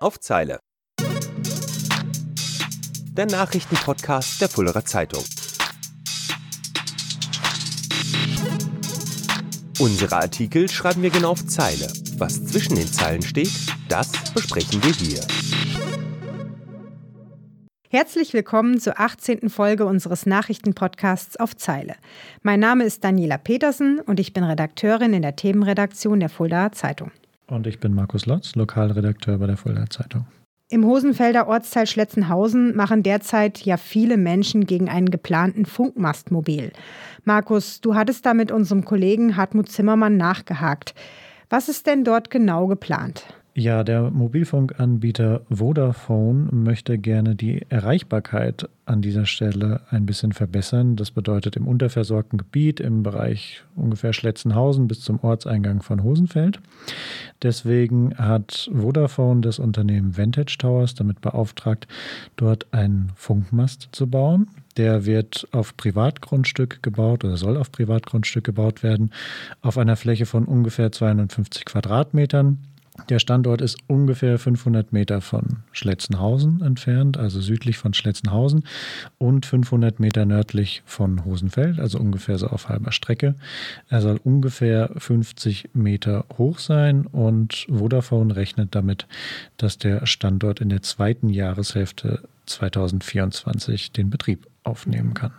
auf Zeile. Der Nachrichtenpodcast der Fullerer Zeitung. Unsere Artikel schreiben wir genau auf Zeile. Was zwischen den Zeilen steht, das besprechen wir hier. Herzlich willkommen zur 18. Folge unseres Nachrichtenpodcasts auf Zeile. Mein Name ist Daniela Petersen und ich bin Redakteurin in der Themenredaktion der Fuldaer Zeitung. Und ich bin Markus Lotz, Lokalredakteur bei der Fuldaer Zeitung. Im Hosenfelder Ortsteil Schletzenhausen machen derzeit ja viele Menschen gegen einen geplanten Funkmast mobil. Markus, du hattest da mit unserem Kollegen Hartmut Zimmermann nachgehakt. Was ist denn dort genau geplant? Ja, der Mobilfunkanbieter Vodafone möchte gerne die Erreichbarkeit an dieser Stelle ein bisschen verbessern. Das bedeutet im unterversorgten Gebiet im Bereich ungefähr Schletzenhausen bis zum Ortseingang von Hosenfeld. Deswegen hat Vodafone das Unternehmen Vantage Towers damit beauftragt, dort einen Funkmast zu bauen. Der wird auf Privatgrundstück gebaut oder soll auf Privatgrundstück gebaut werden, auf einer Fläche von ungefähr 250 Quadratmetern. Der Standort ist ungefähr 500 Meter von Schletzenhausen entfernt, also südlich von Schletzenhausen und 500 Meter nördlich von Hosenfeld, also ungefähr so auf halber Strecke. Er soll ungefähr 50 Meter hoch sein und Vodafone rechnet damit, dass der Standort in der zweiten Jahreshälfte 2024 den Betrieb aufnehmen kann.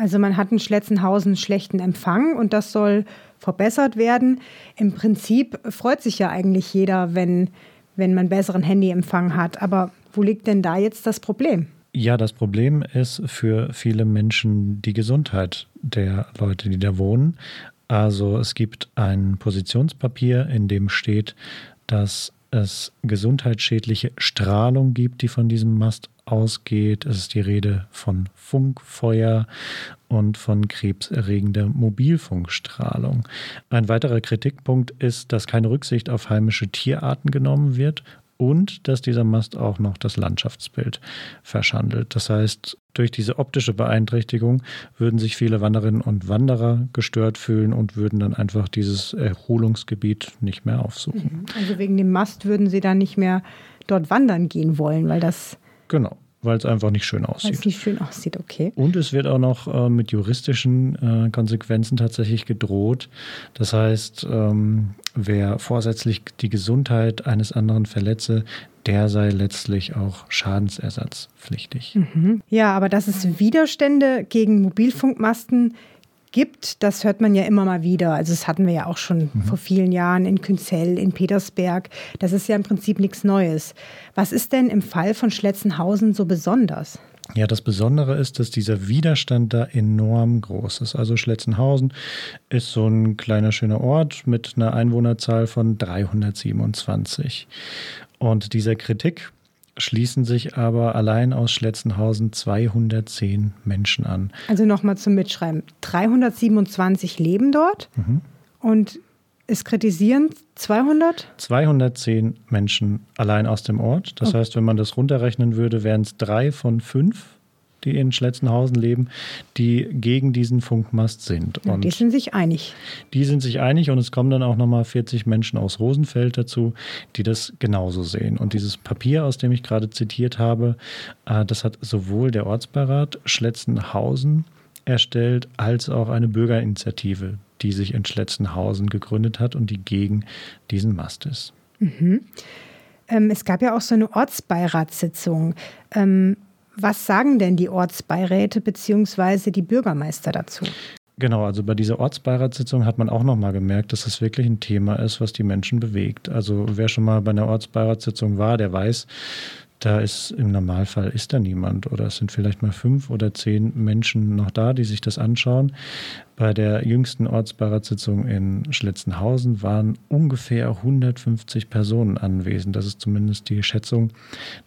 Also man hat in Schletzenhausen schlechten Empfang und das soll verbessert werden. Im Prinzip freut sich ja eigentlich jeder, wenn, wenn man besseren Handyempfang hat. Aber wo liegt denn da jetzt das Problem? Ja, das Problem ist für viele Menschen die Gesundheit der Leute, die da wohnen. Also es gibt ein Positionspapier, in dem steht, dass es gesundheitsschädliche Strahlung gibt, die von diesem Mast ausgeht. Es ist die Rede von Funkfeuer und von krebserregender Mobilfunkstrahlung. Ein weiterer Kritikpunkt ist, dass keine Rücksicht auf heimische Tierarten genommen wird und dass dieser Mast auch noch das Landschaftsbild verschandelt. Das heißt, durch diese optische Beeinträchtigung würden sich viele Wanderinnen und Wanderer gestört fühlen und würden dann einfach dieses Erholungsgebiet nicht mehr aufsuchen. Mhm. Also wegen dem Mast würden sie dann nicht mehr dort wandern gehen wollen, weil das Genau weil es einfach nicht schön aussieht. Weil es nicht schön aussieht, okay. Und es wird auch noch äh, mit juristischen äh, Konsequenzen tatsächlich gedroht. Das heißt, ähm, wer vorsätzlich die Gesundheit eines anderen verletze, der sei letztlich auch schadensersatzpflichtig. Mhm. Ja, aber dass es Widerstände gegen Mobilfunkmasten gibt, das hört man ja immer mal wieder. Also das hatten wir ja auch schon mhm. vor vielen Jahren in Künzell, in Petersberg. Das ist ja im Prinzip nichts Neues. Was ist denn im Fall von Schletzenhausen so besonders? Ja, das Besondere ist, dass dieser Widerstand da enorm groß ist. Also Schletzenhausen ist so ein kleiner schöner Ort mit einer Einwohnerzahl von 327. Und dieser Kritik schließen sich aber allein aus Schletzenhausen 210 Menschen an. Also nochmal zum Mitschreiben. 327 leben dort mhm. und es kritisieren 200? 210 Menschen allein aus dem Ort. Das oh. heißt, wenn man das runterrechnen würde, wären es drei von fünf die in Schletzenhausen leben, die gegen diesen Funkmast sind. Ja, die sind sich einig. Die sind sich einig und es kommen dann auch nochmal 40 Menschen aus Rosenfeld dazu, die das genauso sehen. Und dieses Papier, aus dem ich gerade zitiert habe, äh, das hat sowohl der Ortsbeirat Schletzenhausen erstellt, als auch eine Bürgerinitiative, die sich in Schletzenhausen gegründet hat und die gegen diesen Mast ist. Mhm. Ähm, es gab ja auch so eine Ortsbeiratssitzung. Ähm, was sagen denn die Ortsbeiräte bzw. die Bürgermeister dazu? Genau, also bei dieser Ortsbeiratssitzung hat man auch nochmal gemerkt, dass das wirklich ein Thema ist, was die Menschen bewegt. Also wer schon mal bei einer Ortsbeiratssitzung war, der weiß, da ist im Normalfall ist da niemand oder es sind vielleicht mal fünf oder zehn Menschen noch da, die sich das anschauen. Bei der jüngsten Ortsbeiratssitzung in Schletzenhausen waren ungefähr 150 Personen anwesend. Das ist zumindest die Schätzung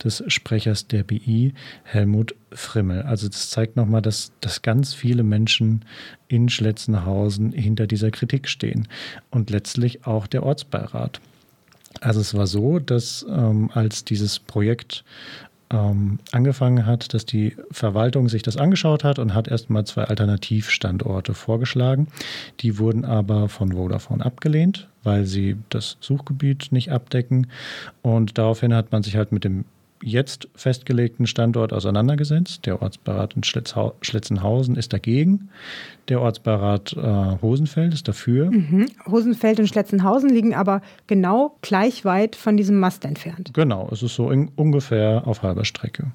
des Sprechers der BI, Helmut Frimmel. Also das zeigt nochmal, dass, dass ganz viele Menschen in Schletzenhausen hinter dieser Kritik stehen und letztlich auch der Ortsbeirat. Also es war so, dass ähm, als dieses Projekt ähm, angefangen hat, dass die Verwaltung sich das angeschaut hat und hat erstmal zwei Alternativstandorte vorgeschlagen. Die wurden aber von Vodafone abgelehnt, weil sie das Suchgebiet nicht abdecken. Und daraufhin hat man sich halt mit dem jetzt festgelegten Standort auseinandergesetzt. Der Ortsbeirat in Schletzenhausen ist dagegen. Der Ortsbeirat äh, Hosenfeld ist dafür. Mhm. Hosenfeld und Schletzenhausen liegen aber genau gleich weit von diesem Mast entfernt. Genau, es ist so in, ungefähr auf halber Strecke.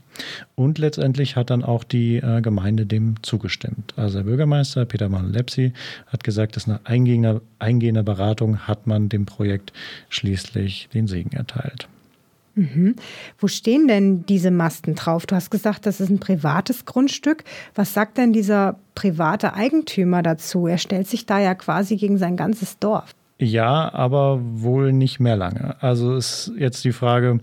Und letztendlich hat dann auch die äh, Gemeinde dem zugestimmt. Also der Bürgermeister Peter Manulepsi hat gesagt, dass nach eingehender, eingehender Beratung hat man dem Projekt schließlich den Segen erteilt. Mhm. Wo stehen denn diese Masten drauf? Du hast gesagt, das ist ein privates Grundstück. Was sagt denn dieser private Eigentümer dazu? Er stellt sich da ja quasi gegen sein ganzes Dorf. Ja, aber wohl nicht mehr lange. Also ist jetzt die Frage,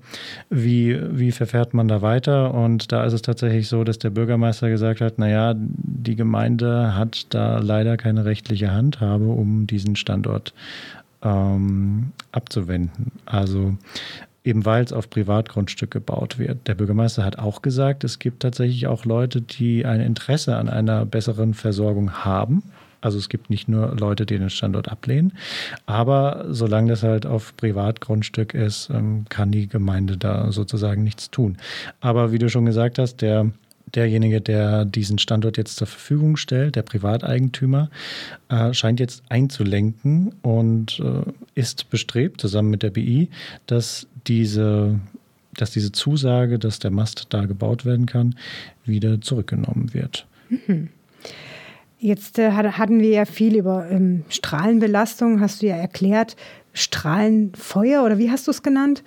wie, wie verfährt man da weiter? Und da ist es tatsächlich so, dass der Bürgermeister gesagt hat, naja, die Gemeinde hat da leider keine rechtliche Handhabe, um diesen Standort ähm, abzuwenden. Also eben weil es auf Privatgrundstück gebaut wird. Der Bürgermeister hat auch gesagt, es gibt tatsächlich auch Leute, die ein Interesse an einer besseren Versorgung haben. Also es gibt nicht nur Leute, die den Standort ablehnen, aber solange das halt auf Privatgrundstück ist, ähm, kann die Gemeinde da sozusagen nichts tun. Aber wie du schon gesagt hast, der derjenige, der diesen Standort jetzt zur Verfügung stellt, der Privateigentümer, äh, scheint jetzt einzulenken und äh, ist bestrebt, zusammen mit der BI, dass diese, dass diese Zusage, dass der Mast da gebaut werden kann, wieder zurückgenommen wird. Mhm. Jetzt äh, hatten wir ja viel über ähm, Strahlenbelastung, hast du ja erklärt. Strahlenfeuer oder wie hast du es genannt?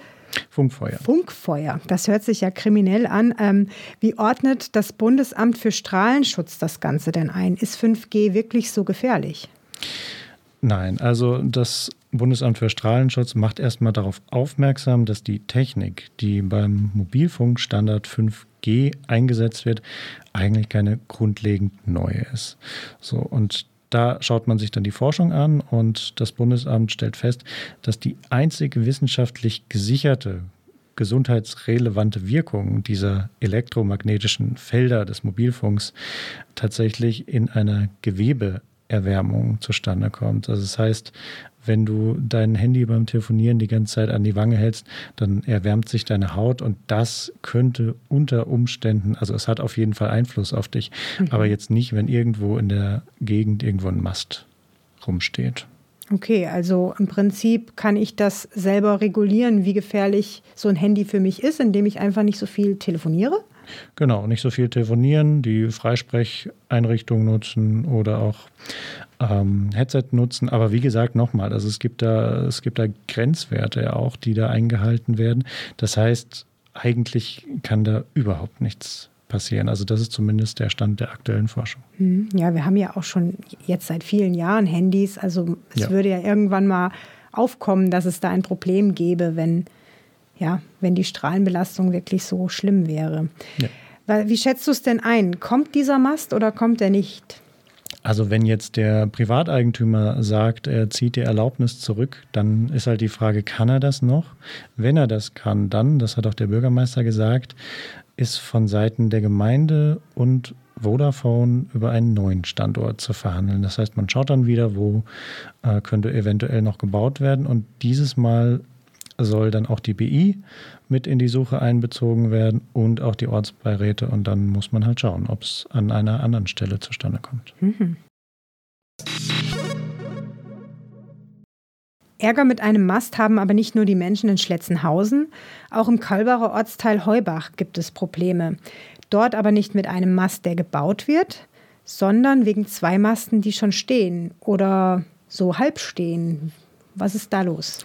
Funkfeuer. Funkfeuer, das hört sich ja kriminell an. Ähm, wie ordnet das Bundesamt für Strahlenschutz das Ganze denn ein? Ist 5G wirklich so gefährlich? Nein, also das Bundesamt für Strahlenschutz macht erstmal darauf aufmerksam, dass die Technik, die beim Mobilfunkstandard 5G eingesetzt wird, eigentlich keine grundlegend neue ist. So, und da schaut man sich dann die Forschung an und das Bundesamt stellt fest, dass die einzige wissenschaftlich gesicherte gesundheitsrelevante Wirkung dieser elektromagnetischen Felder des Mobilfunks tatsächlich in einer Gewebeerwärmung zustande kommt. Also das heißt, wenn du dein Handy beim Telefonieren die ganze Zeit an die Wange hältst, dann erwärmt sich deine Haut und das könnte unter Umständen, also es hat auf jeden Fall Einfluss auf dich, mhm. aber jetzt nicht, wenn irgendwo in der Gegend irgendwo ein Mast rumsteht. Okay, also im Prinzip kann ich das selber regulieren, wie gefährlich so ein Handy für mich ist, indem ich einfach nicht so viel telefoniere? Genau, nicht so viel telefonieren, die Freisprecheinrichtung nutzen oder auch ähm, Headset nutzen. Aber wie gesagt, nochmal, also es gibt da, es gibt da Grenzwerte auch, die da eingehalten werden. Das heißt, eigentlich kann da überhaupt nichts passieren. Also das ist zumindest der Stand der aktuellen Forschung. Hm, ja, wir haben ja auch schon jetzt seit vielen Jahren Handys. Also es ja. würde ja irgendwann mal aufkommen, dass es da ein Problem gäbe, wenn, ja, wenn die Strahlenbelastung wirklich so schlimm wäre. Ja. Wie schätzt du es denn ein? Kommt dieser Mast oder kommt er nicht? Also wenn jetzt der Privateigentümer sagt, er zieht die Erlaubnis zurück, dann ist halt die Frage, kann er das noch? Wenn er das kann, dann, das hat auch der Bürgermeister gesagt, ist von Seiten der Gemeinde und Vodafone über einen neuen Standort zu verhandeln. Das heißt, man schaut dann wieder, wo äh, könnte eventuell noch gebaut werden. Und dieses Mal soll dann auch die BI mit in die Suche einbezogen werden und auch die Ortsbeiräte. Und dann muss man halt schauen, ob es an einer anderen Stelle zustande kommt. Mhm. Ärger mit einem Mast haben aber nicht nur die Menschen in Schletzenhausen, auch im Kalbacher Ortsteil Heubach gibt es Probleme. Dort aber nicht mit einem Mast, der gebaut wird, sondern wegen zwei Masten, die schon stehen oder so halb stehen. Was ist da los?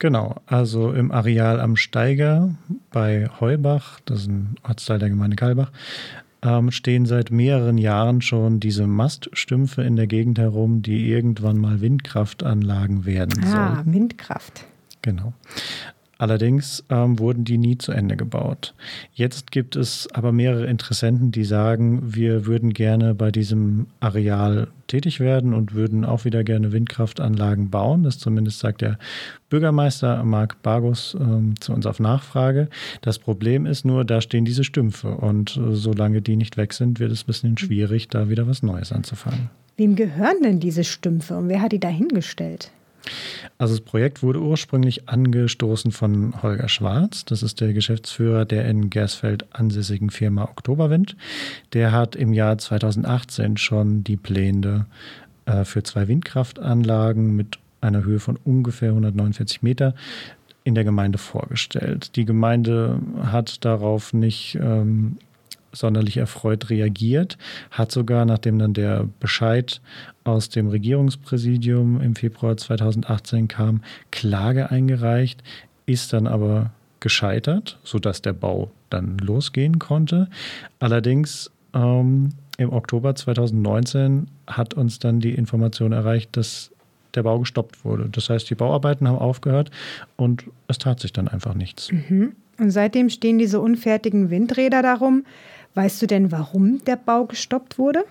Genau, also im Areal am Steiger bei Heubach, das ist ein Ortsteil der Gemeinde Kalbach, ähm, stehen seit mehreren Jahren schon diese Maststümpfe in der Gegend herum, die irgendwann mal Windkraftanlagen werden sollen. Ah, Windkraft. Genau. Allerdings ähm, wurden die nie zu Ende gebaut. Jetzt gibt es aber mehrere Interessenten, die sagen, wir würden gerne bei diesem Areal tätig werden und würden auch wieder gerne Windkraftanlagen bauen. Das zumindest sagt der Bürgermeister Marc Bargus ähm, zu uns auf Nachfrage. Das Problem ist nur, da stehen diese Stümpfe und äh, solange die nicht weg sind, wird es ein bisschen schwierig, da wieder was Neues anzufangen. Wem gehören denn diese Stümpfe und wer hat die da hingestellt? Also das Projekt wurde ursprünglich angestoßen von Holger Schwarz. Das ist der Geschäftsführer der in Gersfeld ansässigen Firma Oktoberwind. Der hat im Jahr 2018 schon die Pläne äh, für zwei Windkraftanlagen mit einer Höhe von ungefähr 149 Meter in der Gemeinde vorgestellt. Die Gemeinde hat darauf nicht ähm, sonderlich erfreut reagiert, hat sogar, nachdem dann der Bescheid aus dem Regierungspräsidium im Februar 2018 kam, Klage eingereicht, ist dann aber gescheitert, sodass der Bau dann losgehen konnte. Allerdings ähm, im Oktober 2019 hat uns dann die Information erreicht, dass der Bau gestoppt wurde. Das heißt, die Bauarbeiten haben aufgehört und es tat sich dann einfach nichts. Mhm. Und seitdem stehen diese unfertigen Windräder darum. Weißt du denn, warum der Bau gestoppt wurde?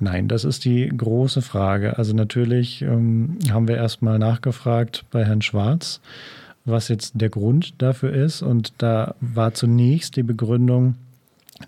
Nein, das ist die große Frage. Also natürlich ähm, haben wir erstmal nachgefragt bei Herrn Schwarz, was jetzt der Grund dafür ist. Und da war zunächst die Begründung,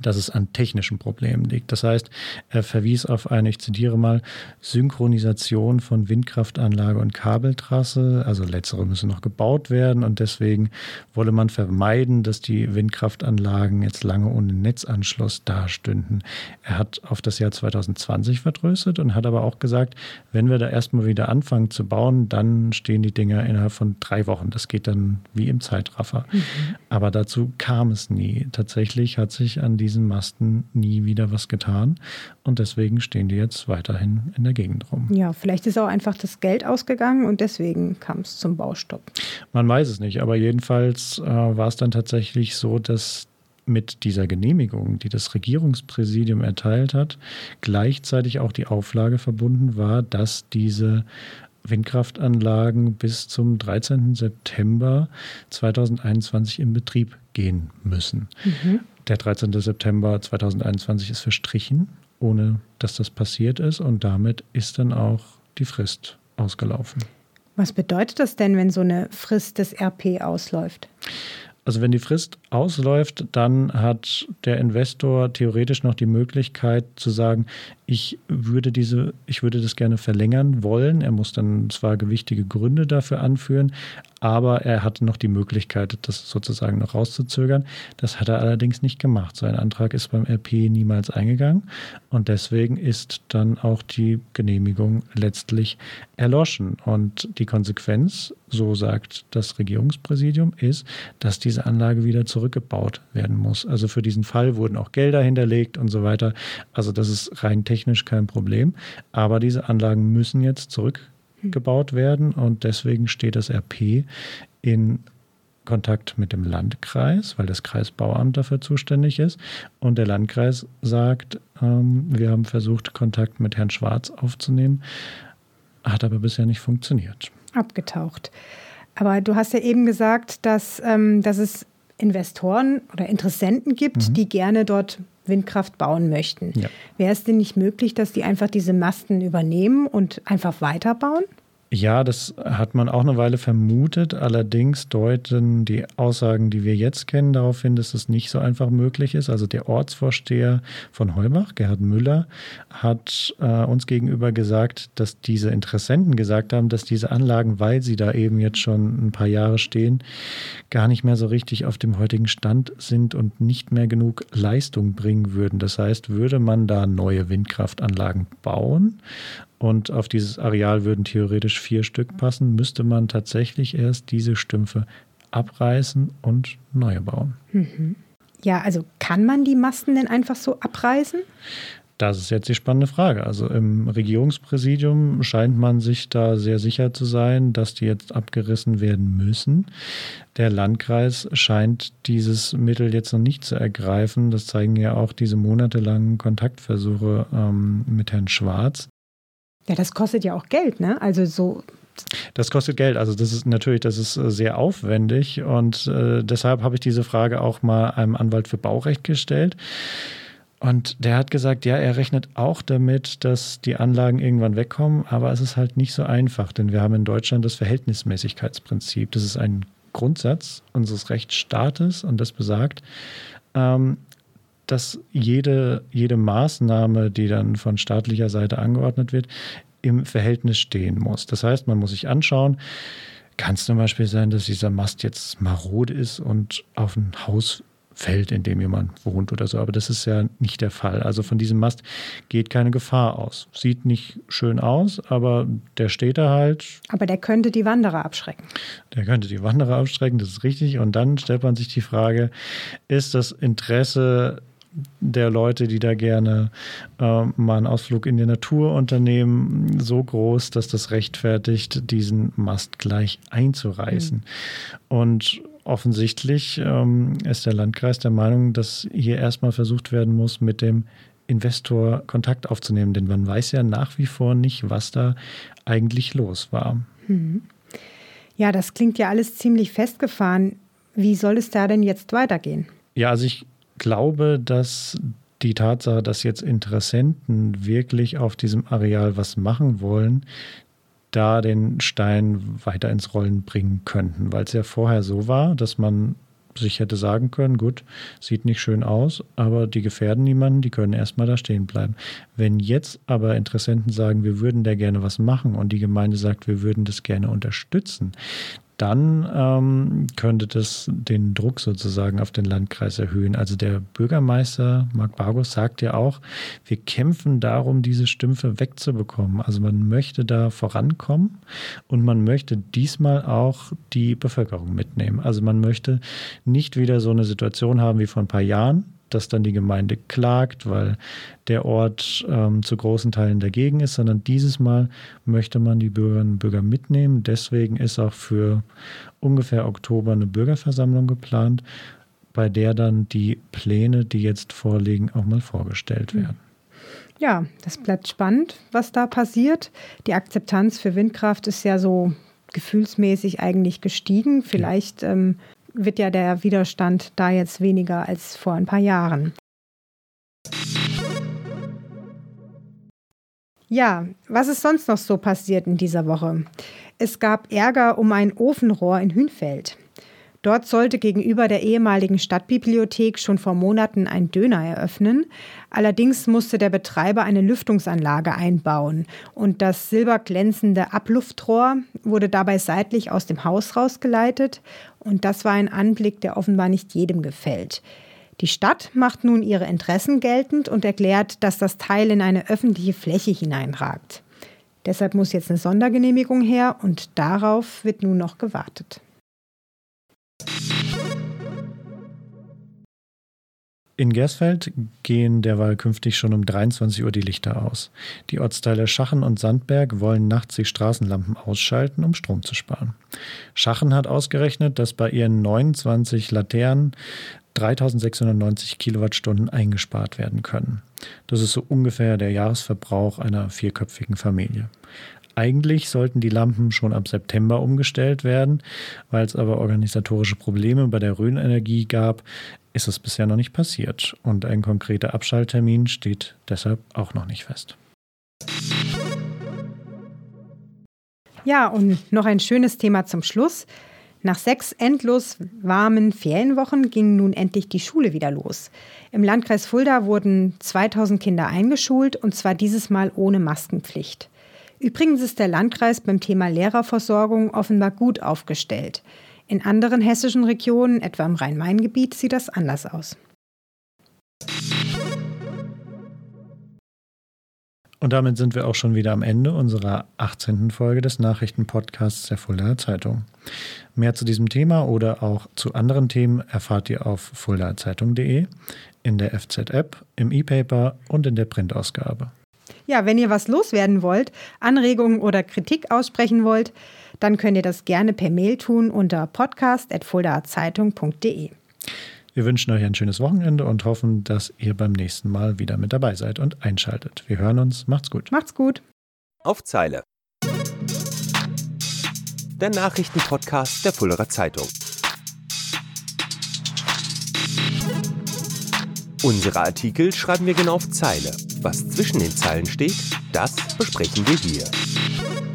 dass es an technischen Problemen liegt. Das heißt, er verwies auf eine, ich zitiere mal, Synchronisation von Windkraftanlage und Kabeltrasse. Also letztere müssen noch gebaut werden und deswegen wolle man vermeiden, dass die Windkraftanlagen jetzt lange ohne Netzanschluss dastünden. Er hat auf das Jahr 2020 vertröstet und hat aber auch gesagt, wenn wir da erstmal wieder anfangen zu bauen, dann stehen die Dinger innerhalb von drei Wochen. Das geht dann wie im Zeitraffer. Mhm. Aber dazu kam es nie. Tatsächlich hat sich an diesen Masten nie wieder was getan. Und deswegen stehen die jetzt weiterhin in der Gegend rum. Ja, vielleicht ist auch einfach das Geld ausgegangen und deswegen kam es zum Baustopp. Man weiß es nicht, aber jedenfalls äh, war es dann tatsächlich so, dass mit dieser Genehmigung, die das Regierungspräsidium erteilt hat, gleichzeitig auch die Auflage verbunden war, dass diese Windkraftanlagen bis zum 13. September 2021 in Betrieb gehen müssen. Mhm. Der 13. September 2021 ist verstrichen, ohne dass das passiert ist und damit ist dann auch die Frist ausgelaufen. Was bedeutet das denn, wenn so eine Frist des RP ausläuft? Also wenn die Frist ausläuft, dann hat der Investor theoretisch noch die Möglichkeit zu sagen, ich würde diese, ich würde das gerne verlängern wollen. Er muss dann zwar gewichtige Gründe dafür anführen, aber er hatte noch die Möglichkeit, das sozusagen noch rauszuzögern. Das hat er allerdings nicht gemacht. Sein Antrag ist beim RP niemals eingegangen und deswegen ist dann auch die Genehmigung letztlich erloschen. Und die Konsequenz, so sagt das Regierungspräsidium, ist, dass diese Anlage wieder zurückgebaut werden muss. Also für diesen Fall wurden auch Gelder hinterlegt und so weiter. Also das ist rein technisch kein Problem. Aber diese Anlagen müssen jetzt zurück gebaut werden und deswegen steht das RP in Kontakt mit dem Landkreis, weil das Kreisbauamt dafür zuständig ist. Und der Landkreis sagt, ähm, wir haben versucht, Kontakt mit Herrn Schwarz aufzunehmen, hat aber bisher nicht funktioniert. Abgetaucht. Aber du hast ja eben gesagt, dass, ähm, dass es Investoren oder Interessenten gibt, mhm. die gerne dort Windkraft bauen möchten. Ja. Wäre es denn nicht möglich, dass die einfach diese Masten übernehmen und einfach weiterbauen? Ja, das hat man auch eine Weile vermutet. Allerdings deuten die Aussagen, die wir jetzt kennen, darauf hin, dass es nicht so einfach möglich ist. Also der Ortsvorsteher von Heubach, Gerhard Müller, hat äh, uns gegenüber gesagt, dass diese Interessenten gesagt haben, dass diese Anlagen, weil sie da eben jetzt schon ein paar Jahre stehen, gar nicht mehr so richtig auf dem heutigen Stand sind und nicht mehr genug Leistung bringen würden. Das heißt, würde man da neue Windkraftanlagen bauen und auf dieses Areal würden theoretisch vier Stück passen, müsste man tatsächlich erst diese Stümpfe abreißen und neue bauen. Mhm. Ja, also kann man die Masten denn einfach so abreißen? Das ist jetzt die spannende Frage. Also im Regierungspräsidium scheint man sich da sehr sicher zu sein, dass die jetzt abgerissen werden müssen. Der Landkreis scheint dieses Mittel jetzt noch nicht zu ergreifen. Das zeigen ja auch diese monatelangen Kontaktversuche ähm, mit Herrn Schwarz. Ja, das kostet ja auch Geld, ne? Also so. Das kostet Geld. Also das ist natürlich, das ist äh, sehr aufwendig und äh, deshalb habe ich diese Frage auch mal einem Anwalt für Baurecht gestellt. Und der hat gesagt, ja, er rechnet auch damit, dass die Anlagen irgendwann wegkommen, aber es ist halt nicht so einfach, denn wir haben in Deutschland das Verhältnismäßigkeitsprinzip. Das ist ein Grundsatz unseres Rechtsstaates und das besagt, ähm, dass jede, jede Maßnahme, die dann von staatlicher Seite angeordnet wird, im Verhältnis stehen muss. Das heißt, man muss sich anschauen, kann es zum Beispiel sein, dass dieser Mast jetzt marode ist und auf ein Haus fällt, in dem jemand wohnt oder so. Aber das ist ja nicht der Fall. Also von diesem Mast geht keine Gefahr aus. Sieht nicht schön aus, aber der steht da halt. Aber der könnte die Wanderer abschrecken. Der könnte die Wanderer abschrecken, das ist richtig. Und dann stellt man sich die Frage, ist das Interesse der Leute, die da gerne äh, mal einen Ausflug in die Natur unternehmen, so groß, dass das rechtfertigt, diesen Mast gleich einzureißen. Mhm. Und offensichtlich ähm, ist der Landkreis der Meinung, dass hier erstmal versucht werden muss, mit dem Investor Kontakt aufzunehmen, denn man weiß ja nach wie vor nicht, was da eigentlich los war. Mhm. Ja, das klingt ja alles ziemlich festgefahren. Wie soll es da denn jetzt weitergehen? Ja, also ich glaube, dass die Tatsache, dass jetzt Interessenten wirklich auf diesem Areal was machen wollen, da den Stein weiter ins Rollen bringen könnten, weil es ja vorher so war, dass man sich hätte sagen können, gut, sieht nicht schön aus, aber die gefährden niemanden, die können erstmal da stehen bleiben. Wenn jetzt aber Interessenten sagen, wir würden da gerne was machen und die Gemeinde sagt, wir würden das gerne unterstützen, dann ähm, könnte das den Druck sozusagen auf den Landkreis erhöhen. Also der Bürgermeister Marc Bargus sagt ja auch, wir kämpfen darum, diese Stümpfe wegzubekommen. Also man möchte da vorankommen und man möchte diesmal auch die Bevölkerung mitnehmen. Also man möchte nicht wieder so eine Situation haben wie vor ein paar Jahren, dass dann die Gemeinde klagt, weil der Ort ähm, zu großen Teilen dagegen ist, sondern dieses Mal möchte man die Bürgerinnen und Bürger mitnehmen. Deswegen ist auch für ungefähr Oktober eine Bürgerversammlung geplant, bei der dann die Pläne, die jetzt vorliegen, auch mal vorgestellt werden. Ja, das bleibt spannend, was da passiert. Die Akzeptanz für Windkraft ist ja so gefühlsmäßig eigentlich gestiegen. Vielleicht ähm, wird ja der Widerstand da jetzt weniger als vor ein paar Jahren. Ja, was ist sonst noch so passiert in dieser Woche? Es gab Ärger um ein Ofenrohr in Hünfeld. Dort sollte gegenüber der ehemaligen Stadtbibliothek schon vor Monaten ein Döner eröffnen. Allerdings musste der Betreiber eine Lüftungsanlage einbauen und das silberglänzende Abluftrohr wurde dabei seitlich aus dem Haus rausgeleitet und das war ein Anblick, der offenbar nicht jedem gefällt. Die Stadt macht nun ihre Interessen geltend und erklärt, dass das Teil in eine öffentliche Fläche hineinragt. Deshalb muss jetzt eine Sondergenehmigung her und darauf wird nun noch gewartet. In Gersfeld gehen derweil künftig schon um 23 Uhr die Lichter aus. Die Ortsteile Schachen und Sandberg wollen nachts die Straßenlampen ausschalten, um Strom zu sparen. Schachen hat ausgerechnet, dass bei ihren 29 Laternen 3690 Kilowattstunden eingespart werden können. Das ist so ungefähr der Jahresverbrauch einer vierköpfigen Familie. Eigentlich sollten die Lampen schon ab September umgestellt werden, weil es aber organisatorische Probleme bei der Rhön-Energie gab, ist es bisher noch nicht passiert und ein konkreter Abschalttermin steht deshalb auch noch nicht fest. Ja, und noch ein schönes Thema zum Schluss. Nach sechs endlos warmen Ferienwochen ging nun endlich die Schule wieder los. Im Landkreis Fulda wurden 2000 Kinder eingeschult und zwar dieses Mal ohne Maskenpflicht. Übrigens ist der Landkreis beim Thema Lehrerversorgung offenbar gut aufgestellt. In anderen hessischen Regionen, etwa im Rhein-Main-Gebiet, sieht das anders aus. Und damit sind wir auch schon wieder am Ende unserer 18. Folge des Nachrichtenpodcasts der Fuldaer Zeitung. Mehr zu diesem Thema oder auch zu anderen Themen erfahrt ihr auf fuldaerzeitung.de, in der FZ-App, im E-Paper und in der Printausgabe. Ja, wenn ihr was loswerden wollt, Anregungen oder Kritik aussprechen wollt, dann könnt ihr das gerne per Mail tun unter podcast.fuldaerzeitung.de. Wir wünschen euch ein schönes Wochenende und hoffen, dass ihr beim nächsten Mal wieder mit dabei seid und einschaltet. Wir hören uns. Macht's gut. Macht's gut. Auf Zeile. Der Nachrichtenpodcast der Fullerer Zeitung. Unsere Artikel schreiben wir genau auf Zeile. Was zwischen den Zeilen steht, das besprechen wir hier.